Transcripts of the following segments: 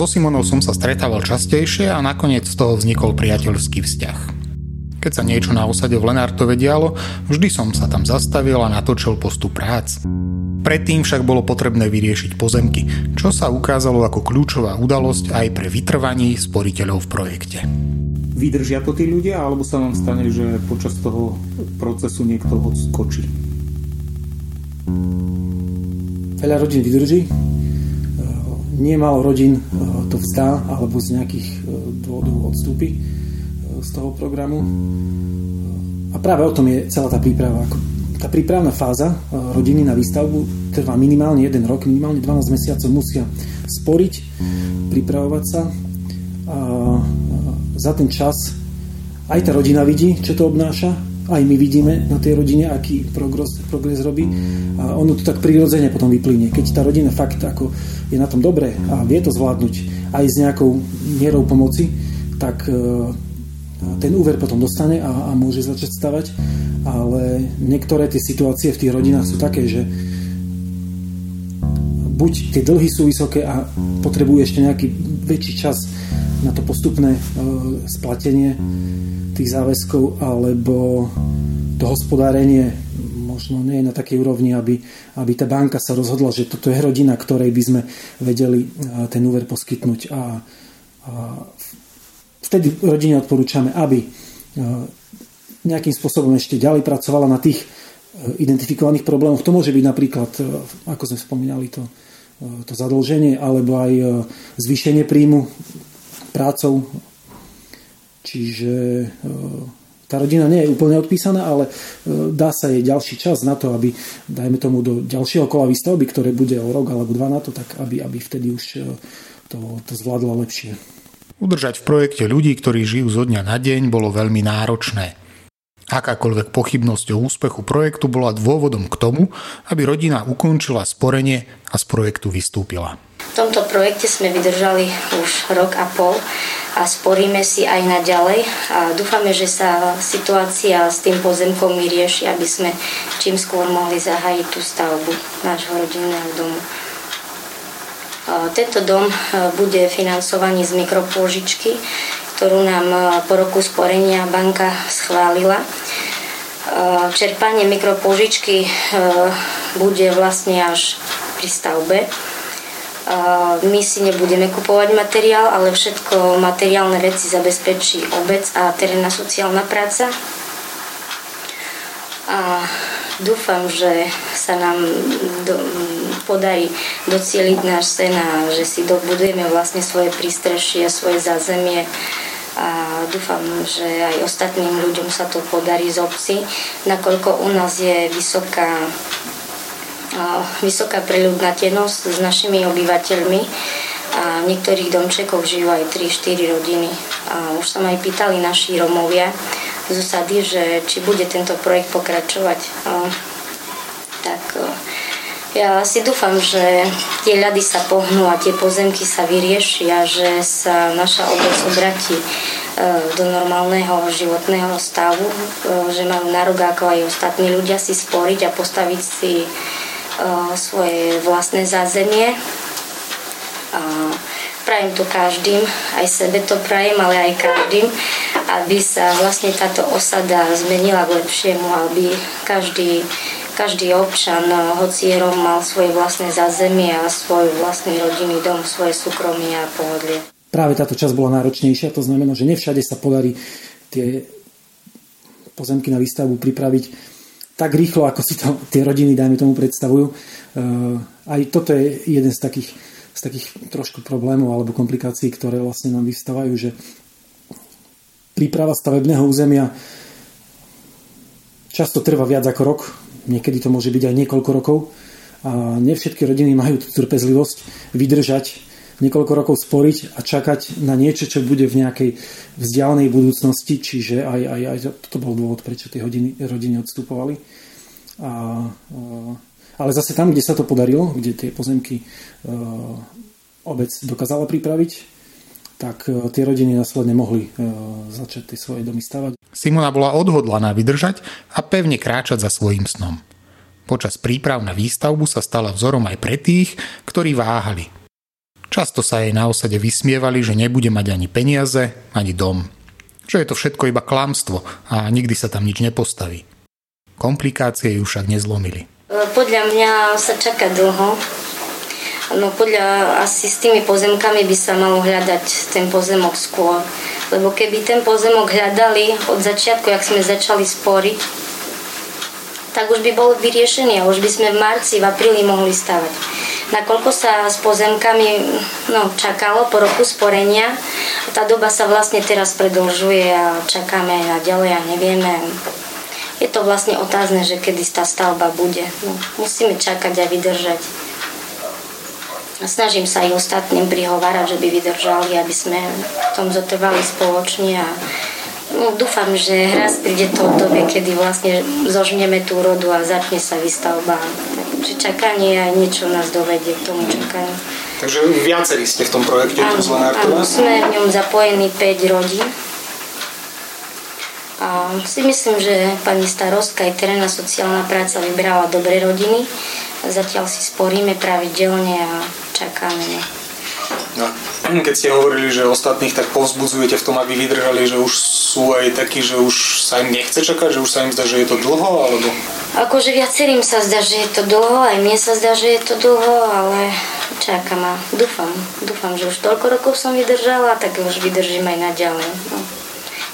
So Simonou som sa stretával častejšie a nakoniec z toho vznikol priateľský vzťah. Keď sa niečo na osade v Lenartove dialo, vždy som sa tam zastavil a natočil postup prác. Predtým však bolo potrebné vyriešiť pozemky, čo sa ukázalo ako kľúčová udalosť aj pre vytrvaní sporiteľov v projekte. Vydržia to tí ľudia, alebo sa vám stane, že počas toho procesu niekto odskočí? Veľa rodín vydrží, nie málo rodín to vzdá alebo z nejakých dôvodov odstúpi z toho programu. A práve o tom je celá tá príprava. Tá prípravná fáza e, rodiny na výstavbu trvá minimálne jeden rok, minimálne 12 mesiacov musia sporiť, pripravovať sa. A za ten čas aj tá rodina vidí, čo to obnáša, aj my vidíme na tej rodine, aký progres, progres robí a ono to tak prirodzene potom vyplynie. Keď tá rodina fakt ako je na tom dobre a vie to zvládnuť aj s nejakou mierou pomoci, tak e, ten úver potom dostane a, a môže začať stavať, ale niektoré tie situácie v tých rodinách sú také, že buď tie dlhy sú vysoké a potrebujú ešte nejaký väčší čas na to postupné e, splatenie tých záväzkov, alebo to hospodárenie možno nie je na takej úrovni, aby, aby tá banka sa rozhodla, že toto je rodina, ktorej by sme vedeli e, ten úver poskytnúť. A, a vtedy rodine odporúčame, aby e, nejakým spôsobom ešte ďalej pracovala na tých e, identifikovaných problémoch. To môže byť napríklad, e, ako sme spomínali, to, to zadlženie alebo aj zvýšenie príjmu prácou. Čiže tá rodina nie je úplne odpísaná, ale dá sa jej ďalší čas na to, aby, dajme tomu, do ďalšieho kola výstavby, ktoré bude o rok alebo dva na to, tak aby, aby vtedy už to, to zvládla lepšie. Udržať v projekte ľudí, ktorí žijú zo dňa na deň, bolo veľmi náročné. Akákoľvek pochybnosť o úspechu projektu bola dôvodom k tomu, aby rodina ukončila sporenie a z projektu vystúpila. V tomto projekte sme vydržali už rok a pol a sporíme si aj naďalej a dúfame, že sa situácia s tým pozemkom vyrieši, aby sme čím skôr mohli zahájiť tú stavbu nášho rodinného domu. Tento dom bude financovaný z mikropôžičky, ktorú nám po roku sporenia banka schválila. Čerpanie mikropôžičky bude vlastne až pri stavbe. My si nebudeme kupovať materiál, ale všetko materiálne veci zabezpečí obec a terénna sociálna práca. A dúfam, že sa nám do, podarí docieliť náš sen a že si dobudujeme vlastne svoje prístrešie, svoje zázemie a dúfam, že aj ostatným ľuďom sa to podarí z obci, nakoľko u nás je vysoká vysoká preľudnatenosť s našimi obyvateľmi a v niektorých domčekoch žijú aj 3-4 rodiny. A už sa ma aj pýtali naši Romovia, z osady, že či bude tento projekt pokračovať. Tak ja si dúfam, že tie ľady sa pohnú a tie pozemky sa vyriešia, že sa naša obec obratí e, do normálneho životného stavu, e, že majú nárok ako aj ostatní ľudia si sporiť a postaviť si e, svoje vlastné zázemie. Prajem to každým, aj sebe to prajem, ale aj každým, aby sa vlastne táto osada zmenila k lepšiemu, aby každý, každý občan, hoci je Rom, mal svoje vlastné zázemie a svoj vlastný rodinný dom, svoje súkromie a pohodlie. Práve táto časť bola náročnejšia, to znamená, že nevšade sa podarí tie pozemky na výstavbu pripraviť tak rýchlo, ako si to tie rodiny, dajme tomu, predstavujú. E, aj toto je jeden z takých z takých trošku problémov alebo komplikácií, ktoré vlastne nám vystávajú, že príprava stavebného územia často trvá viac ako rok, niekedy to môže byť aj niekoľko rokov a nevšetky rodiny majú tú trpezlivosť vydržať niekoľko rokov sporiť a čakať na niečo, čo bude v nejakej vzdialenej budúcnosti, čiže aj, aj, aj toto bol dôvod, prečo tie hodiny, rodiny odstupovali. A ale zase tam, kde sa to podarilo, kde tie pozemky e, obec dokázala pripraviť, tak e, tie rodiny následne mohli e, začať tie svoje domy stavať. Simona bola odhodlaná vydržať a pevne kráčať za svojim snom. Počas príprav na výstavbu sa stala vzorom aj pre tých, ktorí váhali. Často sa jej na osade vysmievali, že nebude mať ani peniaze, ani dom. Že je to všetko iba klamstvo a nikdy sa tam nič nepostaví. Komplikácie ju však nezlomili. Podľa mňa sa čaká dlho. No podľa asi s tými pozemkami by sa malo hľadať ten pozemok skôr. Lebo keby ten pozemok hľadali od začiatku, jak sme začali sporiť, tak už by bol vyriešený a už by sme v marci, v apríli mohli stavať. Nakoľko sa s pozemkami no, čakalo po roku sporenia, tá doba sa vlastne teraz predlžuje a čakáme aj ďalej a nevieme. Je to vlastne otázne, že kedy tá stavba bude. No, musíme čakať a vydržať. A snažím sa aj ostatným prihovárať, že by vydržali, aby sme v tom zotrvali spoločne a No, dúfam, že raz príde to obdobie, kedy vlastne zožneme tú rodu a začne sa výstavba. Takže čakanie aj niečo nás dovedie k tomu čakaniu. Takže viacerí ste v tom projekte áno, áno, sme v ňom zapojení 5 rodín. A si myslím, že pani starostka aj terénna sociálna práca vybrala dobré rodiny. Zatiaľ si sporíme pravidelne a čakáme. No, keď ste hovorili, že ostatných tak povzbudzujete v tom, aby vydržali, že už sú aj takí, že už sa im nechce čakať, že už sa im zdá, že je to dlho, alebo? Akože viacerým sa zdá, že je to dlho, aj mne sa zdá, že je to dlho, ale čakám a dúfam, dúfam, že už toľko rokov som vydržala, tak už vydržím aj naďalej. No.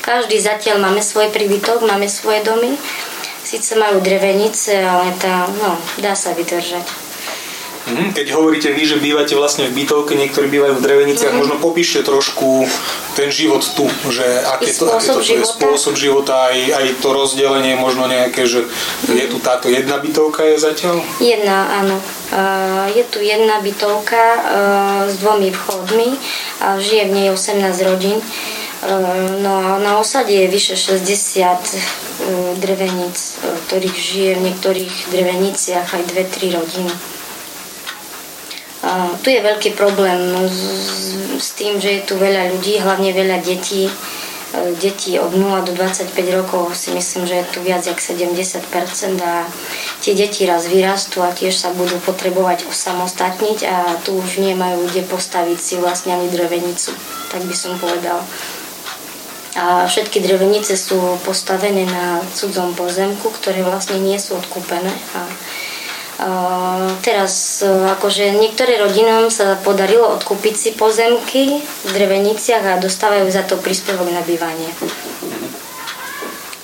Každý zatiaľ máme svoj príbytok, máme svoje domy, síce majú drevenice, ale tá, no, dá sa vydržať. Mhm, keď hovoríte vy, že bývate vlastne v bytovke, niektorí bývajú v dreveniciach, mm. možno popíšte trošku ten život tu, že aké to, aké to je spôsob života, aj, aj to rozdelenie možno nejaké, že mm. je tu táto jedna bytovka je zatiaľ? Jedna, áno. Je tu jedna bytovka s dvomi vchodmi a žije v nej 18 rodín. No a na osade je vyše 60 dreveníc, ktorých žije v niektorých dreveniciach aj 2-3 rodiny. Tu je veľký problém s, s tým, že je tu veľa ľudí, hlavne veľa detí. E, Deti od 0 do 25 rokov si myslím, že je tu viac jak 70% a tie deti raz vyrastú a tiež sa budú potrebovať osamostatniť a tu už nemajú kde postaviť si vlastne ani drevenicu, tak by som povedal. A všetky drevenice sú postavené na cudzom pozemku, ktoré vlastne nie sú odkúpené a teraz akože niektoré rodinom sa podarilo odkúpiť si pozemky v dreveniciach a dostávajú za to príspevok na bývanie.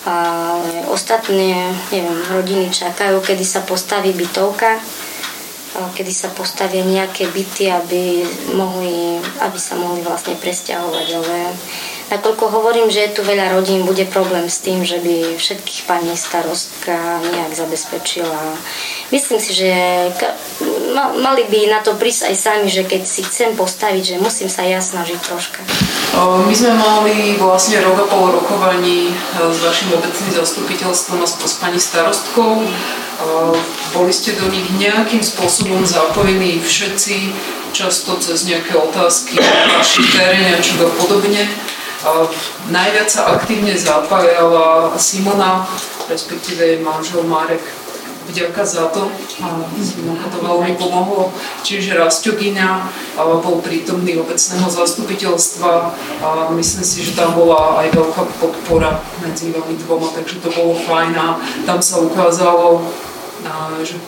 Ale ostatné neviem, rodiny čakajú, kedy sa postaví bytovka, kedy sa postavia nejaké byty, aby, mohli, aby sa mohli vlastne presťahovať. Ale Nakoľko hovorím, že je tu veľa rodín, bude problém s tým, že by všetkých pani starostka nejak zabezpečila. Myslím si, že mali by na to prísť aj sami, že keď si chcem postaviť, že musím sa ja snažiť troška. My sme mali vlastne rok a pol rokovaní e, s vašim obecným zastupiteľstvom a s pani starostkou. Boli ste do nich nejakým spôsobom zapojení všetci, často cez nejaké otázky v vašich teréne či podobne. Najviac sa aktívne zapájala Simona, respektíve jej manžel Marek. Vďaka za to. Simonka to veľmi pomohlo. Čiže Rastogyňa bol prítomný obecného zastupiteľstva myslím si, že tam bola aj veľká podpora medzi vami dvoma, takže to bolo fajn a tam sa ukázalo, že,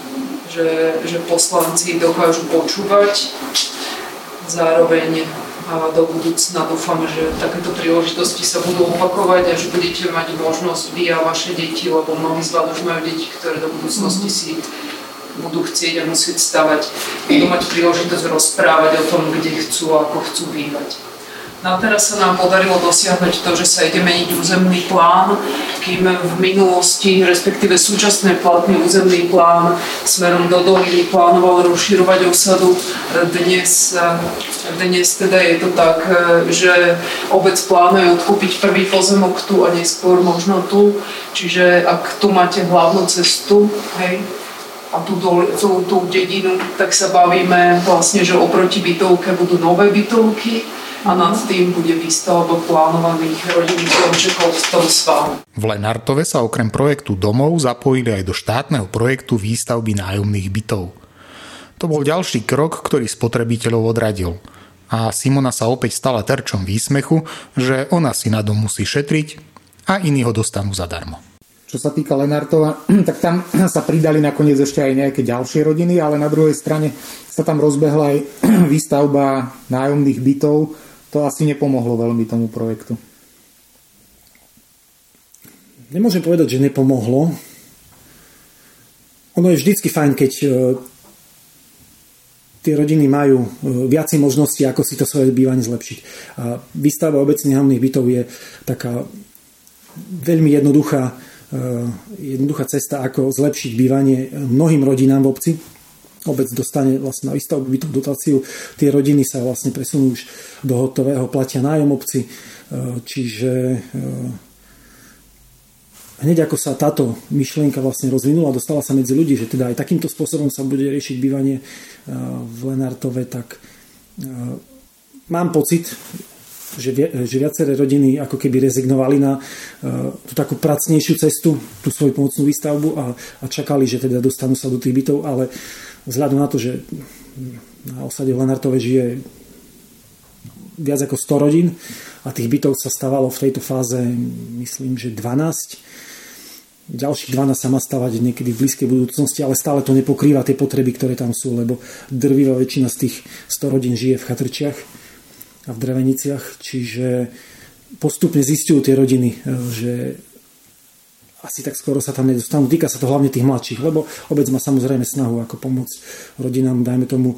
že, že poslanci dokážu počúvať, zároveň a do budúcna dúfam, že takéto príležitosti sa budú opakovať a že budete mať možnosť vy a vaše deti, lebo mnohí z vás už majú deti, ktoré do budúcnosti si budú chcieť a musieť stavať, budú mať príležitosť rozprávať o tom, kde chcú a ako chcú bývať. No a teraz sa nám podarilo dosiahnuť to, že sa ide meniť územný plán, kým v minulosti, respektíve súčasný platný územný plán smerom do doliny plánoval rozširovať osadu. Dnes, dnes teda je to tak, že obec plánuje odkúpiť prvý pozemok tu a neskôr možno tu. Čiže ak tu máte hlavnú cestu, hej, a tú, tú, tú dedinu, tak sa bavíme vlastne, že oproti bytovke budú nové bytovky a nad tým bude výstavba plánovaných rodinných domčekov v tom svahu. V Lenartove sa okrem projektu domov zapojili aj do štátneho projektu výstavby nájomných bytov. To bol ďalší krok, ktorý spotrebiteľov odradil. A Simona sa opäť stala terčom výsmechu, že ona si na dom musí šetriť a iní ho dostanú zadarmo. Čo sa týka Lenartova, tak tam sa pridali nakoniec ešte aj nejaké ďalšie rodiny, ale na druhej strane sa tam rozbehla aj výstavba nájomných bytov. To asi nepomohlo veľmi tomu projektu. Nemôžem povedať, že nepomohlo. Ono je vždycky fajn, keď e, tie rodiny majú e, viacej možností, ako si to svoje bývanie zlepšiť. A výstavba obecných nájomných bytov je taká veľmi jednoduchá Eh, jednoduchá cesta, ako zlepšiť bývanie mnohým rodinám v obci. Obec dostane vlastne na výstavbu bytov dotáciu. Tie rodiny sa vlastne presunú už do hotového, platia nájom obci. Eh, čiže eh, hneď ako sa táto myšlienka vlastne rozvinula, dostala sa medzi ľudí, že teda aj takýmto spôsobom sa bude riešiť bývanie v Lenartove, tak mám pocit, že, že viaceré rodiny ako keby rezignovali na tú takú pracnejšiu cestu, tú svoju pomocnú výstavbu a, a čakali, že teda dostanú sa do tých bytov, ale vzhľadom na to, že na osade v Lenartove žije viac ako 100 rodín a tých bytov sa stávalo v tejto fáze myslím, že 12 ďalších 12 sa má stavať niekedy v blízkej budúcnosti, ale stále to nepokrýva tie potreby, ktoré tam sú, lebo drvivá väčšina z tých 100 rodín žije v chatrčiach a v Dreveniciach, čiže postupne zistujú tie rodiny, že asi tak skoro sa tam nedostanú. Týka sa to hlavne tých mladších, lebo obec má samozrejme snahu ako pomôcť rodinám, dajme tomu,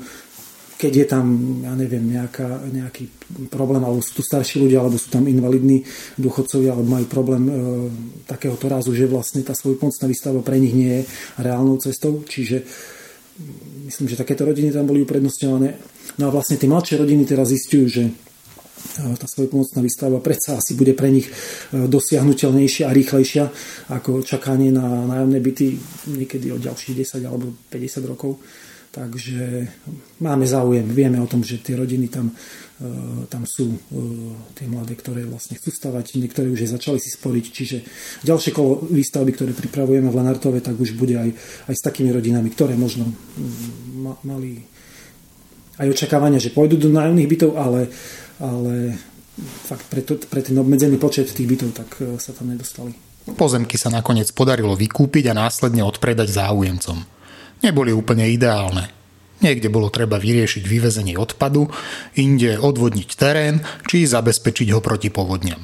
keď je tam, ja neviem, nejaká, nejaký problém, alebo sú tu starší ľudia, alebo sú tam invalidní dôchodcovia, alebo majú problém e, takéhoto rázu, že vlastne tá svojpomocná výstava pre nich nie je reálnou cestou, čiže myslím, že takéto rodiny tam boli uprednostňované. No a vlastne tie mladšie rodiny teraz zistujú, že tá svojpomocná výstavba predsa asi bude pre nich e, dosiahnutelnejšia a rýchlejšia ako čakanie na nájomné byty niekedy od ďalších 10 alebo 50 rokov. Takže máme záujem, vieme o tom, že tie rodiny tam, e, tam sú, e, tie mladé, ktoré vlastne chcú stavať, niektoré už aj začali si sporiť, čiže ďalšie kolo výstavby, ktoré pripravujeme v Lenartove, tak už bude aj, aj s takými rodinami, ktoré možno mali aj očakávania, že pôjdu do nájomných bytov, ale, ale fakt pre, to, pre ten obmedzený počet tých bytov tak e, sa tam nedostali. Pozemky sa nakoniec podarilo vykúpiť a následne odpredať záujemcom neboli úplne ideálne. Niekde bolo treba vyriešiť vyvezenie odpadu, inde odvodniť terén či zabezpečiť ho proti povodňam.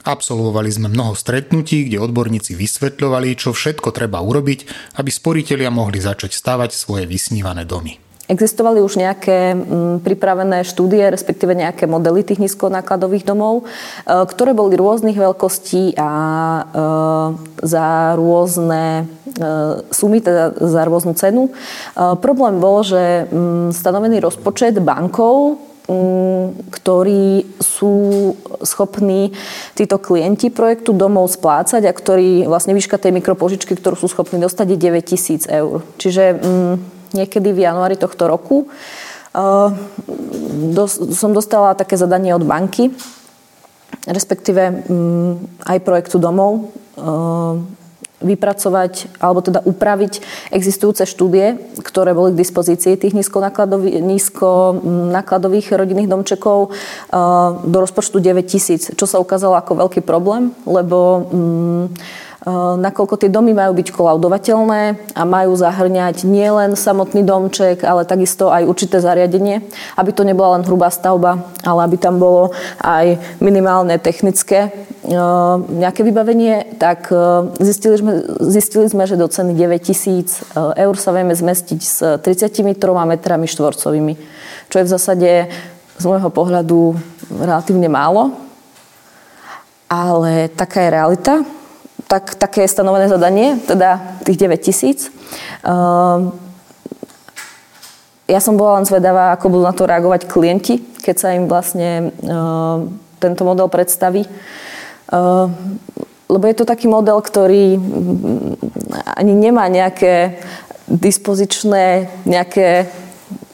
Absolvovali sme mnoho stretnutí, kde odborníci vysvetľovali, čo všetko treba urobiť, aby sporitelia mohli začať stavať svoje vysnívané domy. Existovali už nejaké mm, pripravené štúdie, respektíve nejaké modely tých nízkonákladových domov, e, ktoré boli rôznych veľkostí a e, za rôzne e, sumy, teda za rôznu cenu. Problém bol, že mm, stanovený rozpočet bankov mm, ktorí sú schopní títo klienti projektu domov splácať a ktorí vlastne výška tej mikropožičky, ktorú sú schopní dostať, je 9 tisíc eur. Čiže niekedy v januári tohto roku. Som dostala také zadanie od banky, respektíve mm, aj projektu domov, vypracovať alebo teda upraviť existujúce štúdie, ktoré boli k dispozícii tých nízkonakladových rodinných domčekov do rozpočtu 9 tisíc, čo sa ukázalo ako veľký problém, lebo mm, nakoľko tie domy majú byť kolaudovateľné a majú zahrňať nielen samotný domček, ale takisto aj určité zariadenie, aby to nebola len hrubá stavba, ale aby tam bolo aj minimálne technické eh, nejaké vybavenie, tak eh, zistili sme, zistili sme že do ceny 9 tisíc eur sa vieme zmestiť s 33 metrami štvorcovými, čo je v zásade z môjho pohľadu relatívne málo, ale taká je realita tak, také stanovené zadanie, teda tých 9 tisíc. Uh, ja som bola len zvedavá, ako budú na to reagovať klienti, keď sa im vlastne uh, tento model predstaví. Uh, lebo je to taký model, ktorý ani nemá nejaké dispozičné, nejaké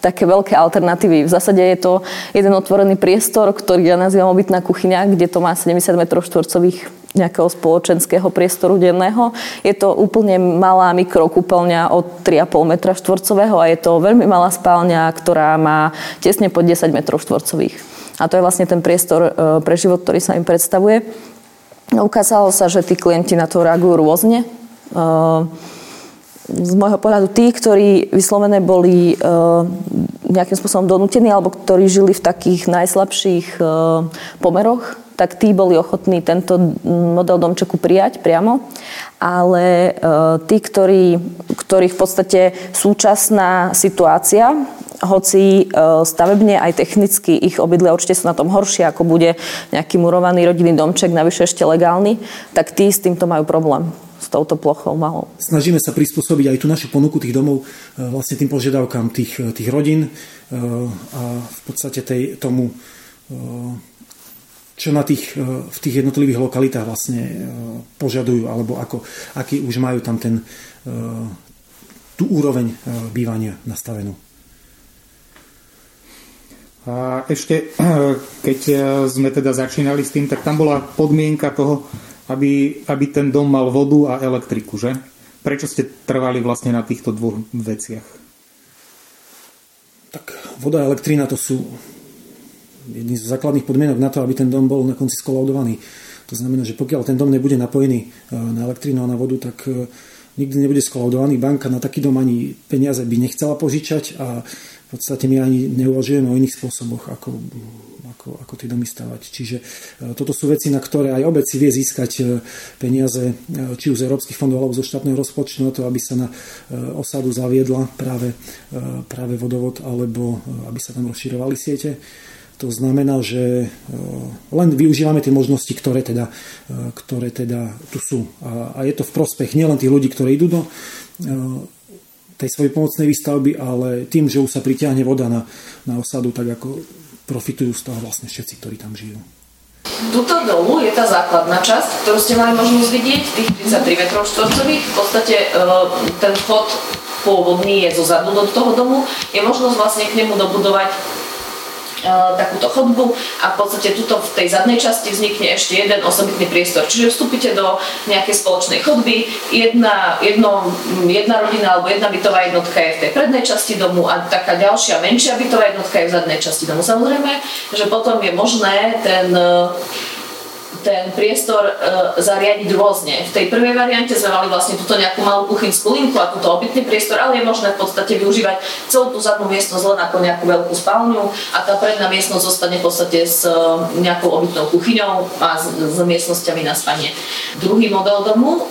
také veľké alternatívy. V zásade je to jeden otvorený priestor, ktorý ja nazývam obytná kuchyňa, kde to má 70 m štvorcových nejakého spoločenského priestoru denného. Je to úplne malá mikrokúpeľňa od 3,5 metra štvorcového a je to veľmi malá spálňa, ktorá má tesne pod 10 metrov štvorcových. A to je vlastne ten priestor pre život, ktorý sa im predstavuje. Ukázalo sa, že tí klienti na to reagujú rôzne z môjho pohľadu tí, ktorí vyslovené boli e, nejakým spôsobom donútení alebo ktorí žili v takých najslabších e, pomeroch, tak tí boli ochotní tento model domčeku prijať priamo. Ale e, tí, ktorí, ktorých v podstate súčasná situácia, hoci stavebne aj technicky ich obydlia určite sú na tom horšie, ako bude nejaký murovaný rodinný domček, navyše ešte legálny, tak tí s týmto majú problém s touto plochou malou. Snažíme sa prispôsobiť aj tú našu ponuku tých domov e, vlastne tým požiadavkám tých, e, tých rodín e, a v podstate tej, tomu, čo na tých, v tých jednotlivých lokalitách vlastne požadujú, alebo ako, aký už majú tam ten, tú úroveň bývania nastavenú. A ešte, keď sme teda začínali s tým, tak tam bola podmienka toho, aby, aby ten dom mal vodu a elektriku, že? Prečo ste trvali vlastne na týchto dvoch veciach? Tak voda a elektrina to sú jedný z základných podmienok na to, aby ten dom bol na konci skolaudovaný. To znamená, že pokiaľ ten dom nebude napojený e, na elektrínu a na vodu, tak e, nikdy nebude skolaudovaný. Banka na taký dom ani peniaze by nechcela požičať a v podstate my ani neuvažujeme o iných spôsoboch, ako ako, ako tie domy stavať. Čiže e, toto sú veci, na ktoré aj obec si vie získať e, peniaze, e, či už z európskych fondov alebo zo štátneho rozpočtu na to, aby sa na osadu zaviedla práve, práve vodovod alebo aby sa tam rozširovali siete. To znamená, že len využívame tie možnosti, ktoré teda, ktoré teda tu sú. A, a je to v prospech nielen tých ľudí, ktorí idú do tej svojej pomocnej výstavby, ale tým, že už sa pritiahne voda na, na osadu, tak ako profitujú z toho vlastne všetci, ktorí tam žijú. Tuto dolu je tá základná časť, ktorú ste mali možnosť vidieť, tých 33 metrov štvorcových. V podstate e, ten vchod pôvodný je zo zadu do toho domu. Je možnosť vlastne k nemu dobudovať takúto chodbu a v podstate tuto v tej zadnej časti vznikne ešte jeden osobitný priestor. Čiže vstúpite do nejakej spoločnej chodby, jedna, jedno, jedna rodina alebo jedna bytová jednotka je v tej prednej časti domu a taká ďalšia menšia bytová jednotka je v zadnej časti domu. Samozrejme, že potom je možné ten ten priestor e, zariadiť rôzne. V tej prvej variante sme mali vlastne túto nejakú malú kuchynskú linku a túto obytný priestor, ale je možné v podstate využívať celú tú zadnú miestnosť len ako nejakú veľkú spálňu a tá predná miestnosť zostane v podstate s e, nejakou obytnou kuchyňou a s, s miestnosťami na spanie. Druhý model domu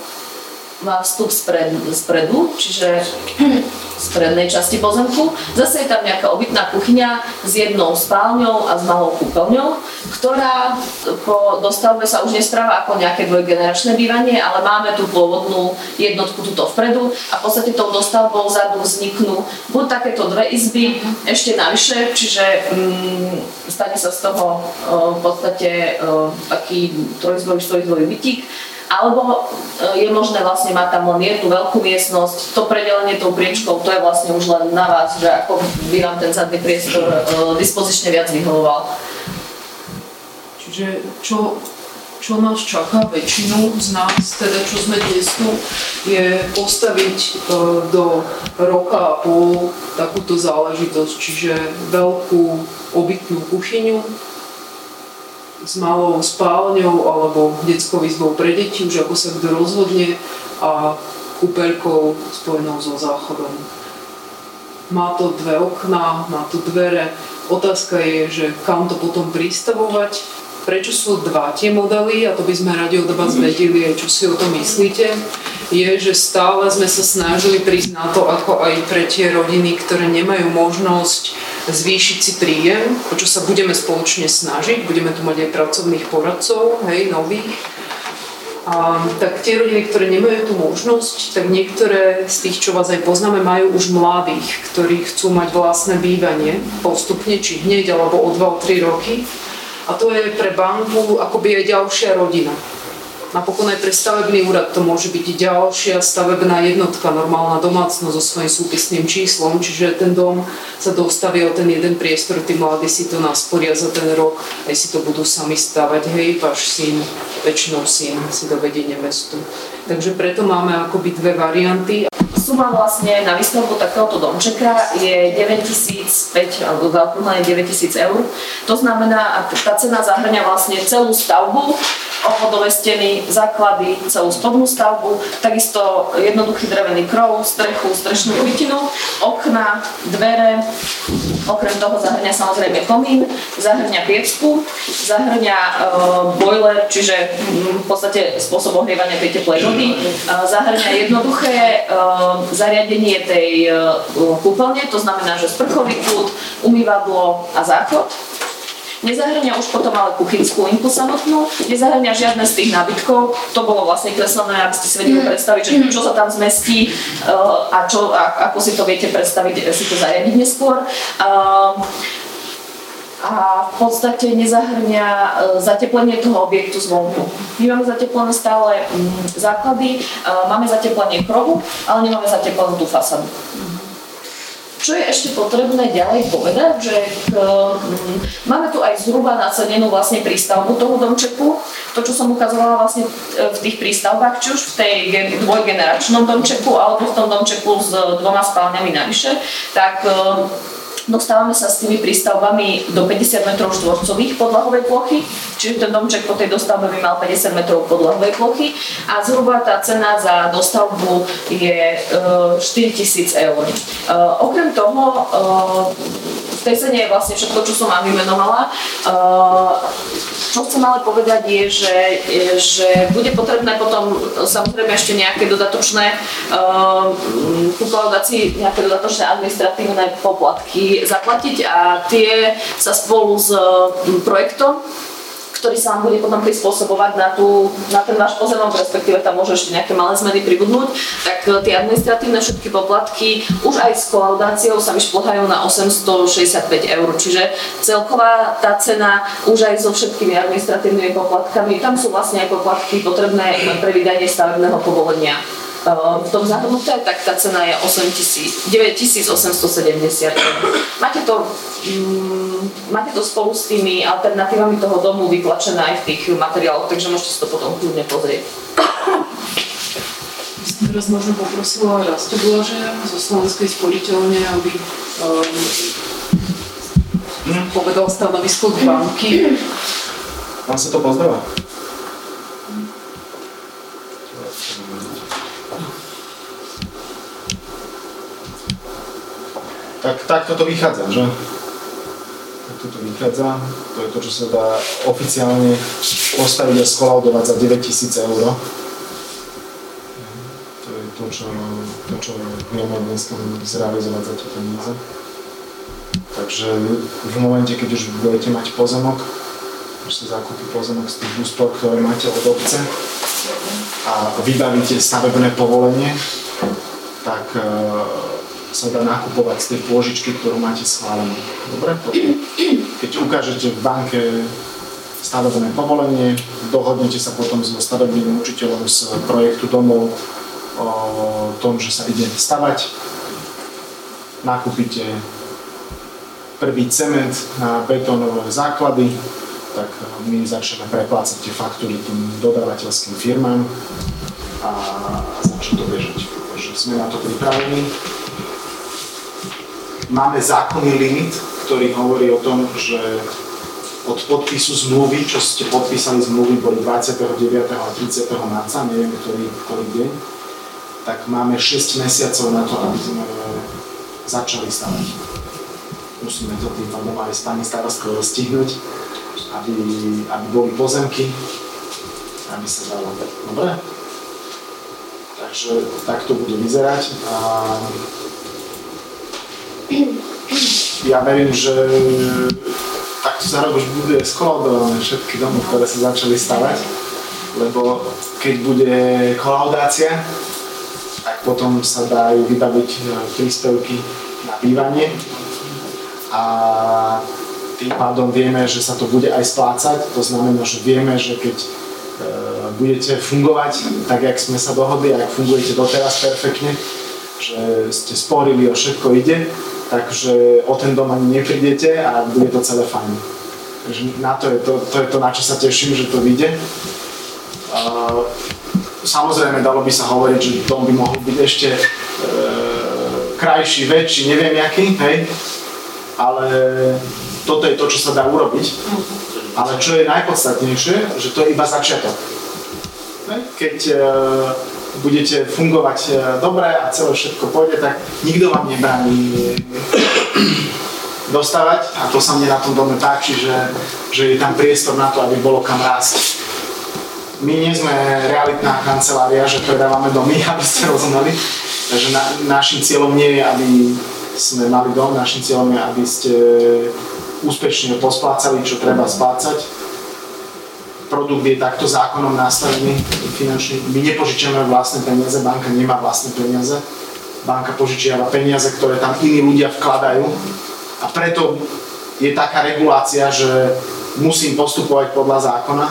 má vstup spred, spredu, čiže z prednej časti pozemku. Zase je tam nejaká obytná kuchyňa s jednou spálňou a s malou kúpeľňou, ktorá po dostavbe sa už nespráva ako nejaké dvojgeneračné bývanie, ale máme tú pôvodnú jednotku tuto vpredu a v podstate tou dostavbou vzadu vzniknú buď takéto dve izby ešte navyše, čiže mm, stane sa z toho v podstate taký trojizbový, štvorizbový bytík alebo e, je možné vlastne mať tam len jednu veľkú miestnosť, to predelenie tou priečkou, to je vlastne už len na vás, že ako by vám ten zadný priestor e, dispozične viac vyhovoval. Čiže čo, čo nás čaká väčšinu z nás, teda čo sme dnes tu, je postaviť e, do roka a pol takúto záležitosť, čiže veľkú obytnú kuchyňu, s malou spálňou alebo detskou izbou pre deti, už ako sa kto rozhodne a kúpeľkou spojenou so záchodom. Má to dve okná, má to dvere. Otázka je, že kam to potom pristavovať. Prečo sú dva tie modely, a to by sme radi od vás vedeli, čo si o tom myslíte, je, že stále sme sa snažili prísť na to, ako aj pre tie rodiny, ktoré nemajú možnosť zvýšiť si príjem, o čo sa budeme spoločne snažiť. Budeme tu mať aj pracovných poradcov, hej, nových. A, tak tie rodiny, ktoré nemajú tú možnosť, tak niektoré z tých, čo vás aj poznáme, majú už mladých, ktorí chcú mať vlastné bývanie postupne, či hneď, alebo o 2-3 roky. A to je pre banku akoby aj ďalšia rodina. Napokon aj pre stavebný úrad to môže byť ďalšia stavebná jednotka, normálna domácnosť so svojím súpisným číslom, čiže ten dom sa dostaví o ten jeden priestor, tí mladí si to nasporia za ten rok, aj si to budú sami stavať, hej, váš syn, väčšinou syn si dovedie nevestu. Takže preto máme akoby dve varianty. Suma vlastne na výstavbu takéhoto domčeka je 9005 alebo zaokrúhlené 9000 eur. To znamená, tá cena zahrňa vlastne celú stavbu, obvodové steny, základy, celú spodnú stavbu, takisto jednoduchý drevený krov, strechu, strešnú krytinu, okna, dvere, okrem toho zahrňa samozrejme komín, zahrňa piecku, zahrňa e, boiler, čiže v podstate spôsob ohrievania tej teplej e, zahrňa jednoduché e, zariadenie tej e, kúpeľne, to znamená, že sprchový kút, umývadlo a záchod. Nezahrňa už potom ale kuchynskú linku samotnú, nezahrňa žiadne z tých nábytkov, to bolo vlastne kreslené, aby ste si vedeli mhm. predstaviť, že čo sa tam zmestí a, čo, a ako si to viete predstaviť, si to zariadiť neskôr. E, a v podstate nezahrňa e, zateplenie toho objektu zvonku. My máme zateplené stále mm, základy, e, máme zateplenie krovu, ale nemáme zateplenú tú fasadu. Čo je ešte potrebné ďalej povedať, že k, m, máme tu aj zhruba nacenenú vlastne prístavbu toho domčeku. To, čo som ukazovala vlastne e, v tých prístavbách, či už v tej dvojgeneračnom domčeku alebo v tom domčeku s dvoma spálňami navyše, tak Dostávame sa s tými prístavbami do 50 m štvorcových podlahovej plochy, čiže ten domček po tej dostavbe by mal 50 m podlahovej plochy a zhruba tá cena za dostavbu je 4000 e, eur. E, okrem toho e, tej cene je vlastne všetko, čo som vám vymenovala. Čo chcem ale povedať je, že, že bude potrebné potom samozrejme ešte nejaké dodatočné uh, nejaké dodatočné administratívne poplatky zaplatiť a tie sa spolu s projektom ktorý sa vám bude potom prispôsobovať na, tú, na ten váš pozemok, respektíve tam môže ešte nejaké malé zmeny pribudnúť, tak e, tie administratívne všetky poplatky už aj s kolaudáciou sa vyšplhajú na 865 eur, čiže celková tá cena už aj so všetkými administratívnymi poplatkami, tam sú vlastne aj poplatky potrebné pre vydanie stavebného povolenia v tom zahrnuté, tak tá cena je 9870 Máte to, mm, máte to spolu s tými alternatívami toho domu vytlačené aj v tých materiáloch, takže môžete si to potom kľudne pozrieť. Teraz možno poprosila Rasto Blaže zo Slovenskej sporiteľne, aby um, povedal stanovisko k banky. Vám sa to pozdáva? Tak takto to vychádza, že? Takto to vychádza, to je to, čo sa dá oficiálne postaviť a skolaudovať za 9000 eur. To je to, čo, to, čo vieme dneska zrealizovať za tie peniaze. Takže v momente, keď už budete mať pozemok, už sa zakúpi pozemok z tých úspor, ktoré máte od obce a vybavíte stavebné povolenie, tak sa dá nakupovať z tej pôžičky, ktorú máte schválenú. Dobre? Keď ukážete v banke stavebné povolenie, dohodnete sa potom so stavebným učiteľom z projektu domov o tom, že sa ide stavať, nakúpite prvý cement na betónové základy, tak my začneme preplácať tie faktúry tým dodávateľským firmám a začne to bežať. Takže sme na to pripravení máme zákonný limit, ktorý hovorí o tom, že od podpisu zmluvy, čo ste podpísali zmluvy, boli 29. a 30. marca, neviem, ktorý, ktorý deň, tak máme 6 mesiacov na to, aby sme začali stavať. Musíme to tým pádom aj s pani starostkou stihnúť, aby, aby boli pozemky, aby sa dalo. Dobre? Takže tak to bude vyzerať. A ja verím, že takto za rok už bude skolaudované všetky domy, ktoré sa začali stavať, lebo keď bude kolaudácia, tak potom sa dajú vybaviť e, príspevky na bývanie. A tým pádom vieme, že sa to bude aj splácať, to znamená, že vieme, že keď e, budete fungovať tak, jak sme sa dohodli, ak fungujete doteraz perfektne, že ste sporili o všetko ide, takže o ten dom ani neprídete a bude to celé fajn. Takže na to je to, to je to, na čo sa teším, že to vyjde. Samozrejme, dalo by sa hovoriť, že dom by mohol byť ešte e, krajší, väčší, neviem jaký, hej, ale toto je to, čo sa dá urobiť. Ale čo je najpodstatnejšie, že to je iba začiatok. Keď uh, budete fungovať uh, dobre a celé všetko pôjde, tak nikto vám nebráni dostávať a to sa mne na tom dome páči, že, že je tam priestor na to, aby bolo kam rásť. My nie sme realitná kancelária, že predávame domy, aby ste rozumeli. Takže na, našim cieľom nie je, aby sme mali dom, našim cieľom je, aby ste úspešne posplácali, čo treba splácať. Produkt je takto zákonom nastavený finančný. My nepožičiame vlastné peniaze, banka nemá vlastné peniaze. Banka požičiava peniaze, ktoré tam iní ľudia vkladajú. A preto je taká regulácia, že musím postupovať podľa zákona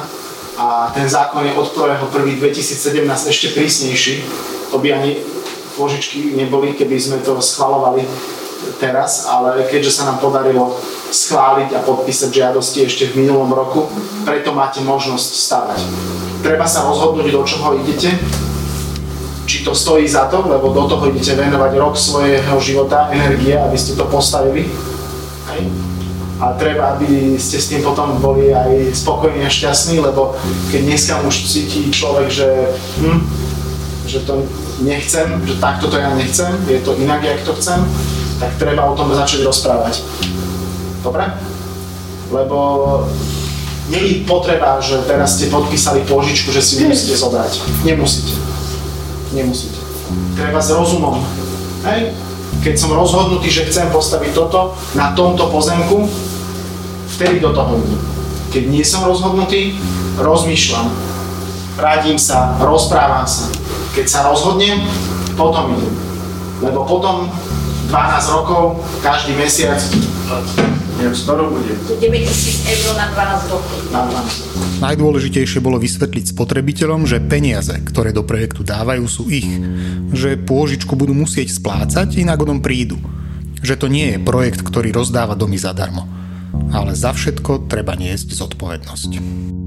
a ten zákon je od 1.1.2017 ešte prísnejší. To by ani požičky neboli, keby sme to schvalovali teraz, ale keďže sa nám podarilo schváliť a podpísať žiadosti ešte v minulom roku, preto máte možnosť stavať. Treba sa rozhodnúť, do čoho idete, či to stojí za to, lebo do toho idete venovať rok svojho života, energie, aby ste to postavili. Hej. A treba, aby ste s tým potom boli aj spokojní a šťastní, lebo keď dneska už cíti človek, že, hm, že to nechcem, že takto to ja nechcem, je to inak, jak to chcem, tak treba o tom začať rozprávať. Dobre? Lebo je potreba, že teraz ste podpísali požičku, že si musíte zobrať. Nemusíte. Nemusíte. Treba s rozumom. Hej? Keď som rozhodnutý, že chcem postaviť toto na tomto pozemku, vtedy do toho idem. Keď nie som rozhodnutý, rozmýšľam. Radím sa, rozprávam sa. Keď sa rozhodnem, potom idem. Lebo potom 12 rokov, každý mesiac, neviem, skoro bude. 9 tisíc eur na 12 rokov. Na 12. Najdôležitejšie bolo vysvetliť spotrebiteľom, že peniaze, ktoré do projektu dávajú, sú ich. Že pôžičku budú musieť splácať, inak o prídu. Že to nie je projekt, ktorý rozdáva domy zadarmo. Ale za všetko treba niesť zodpovednosť.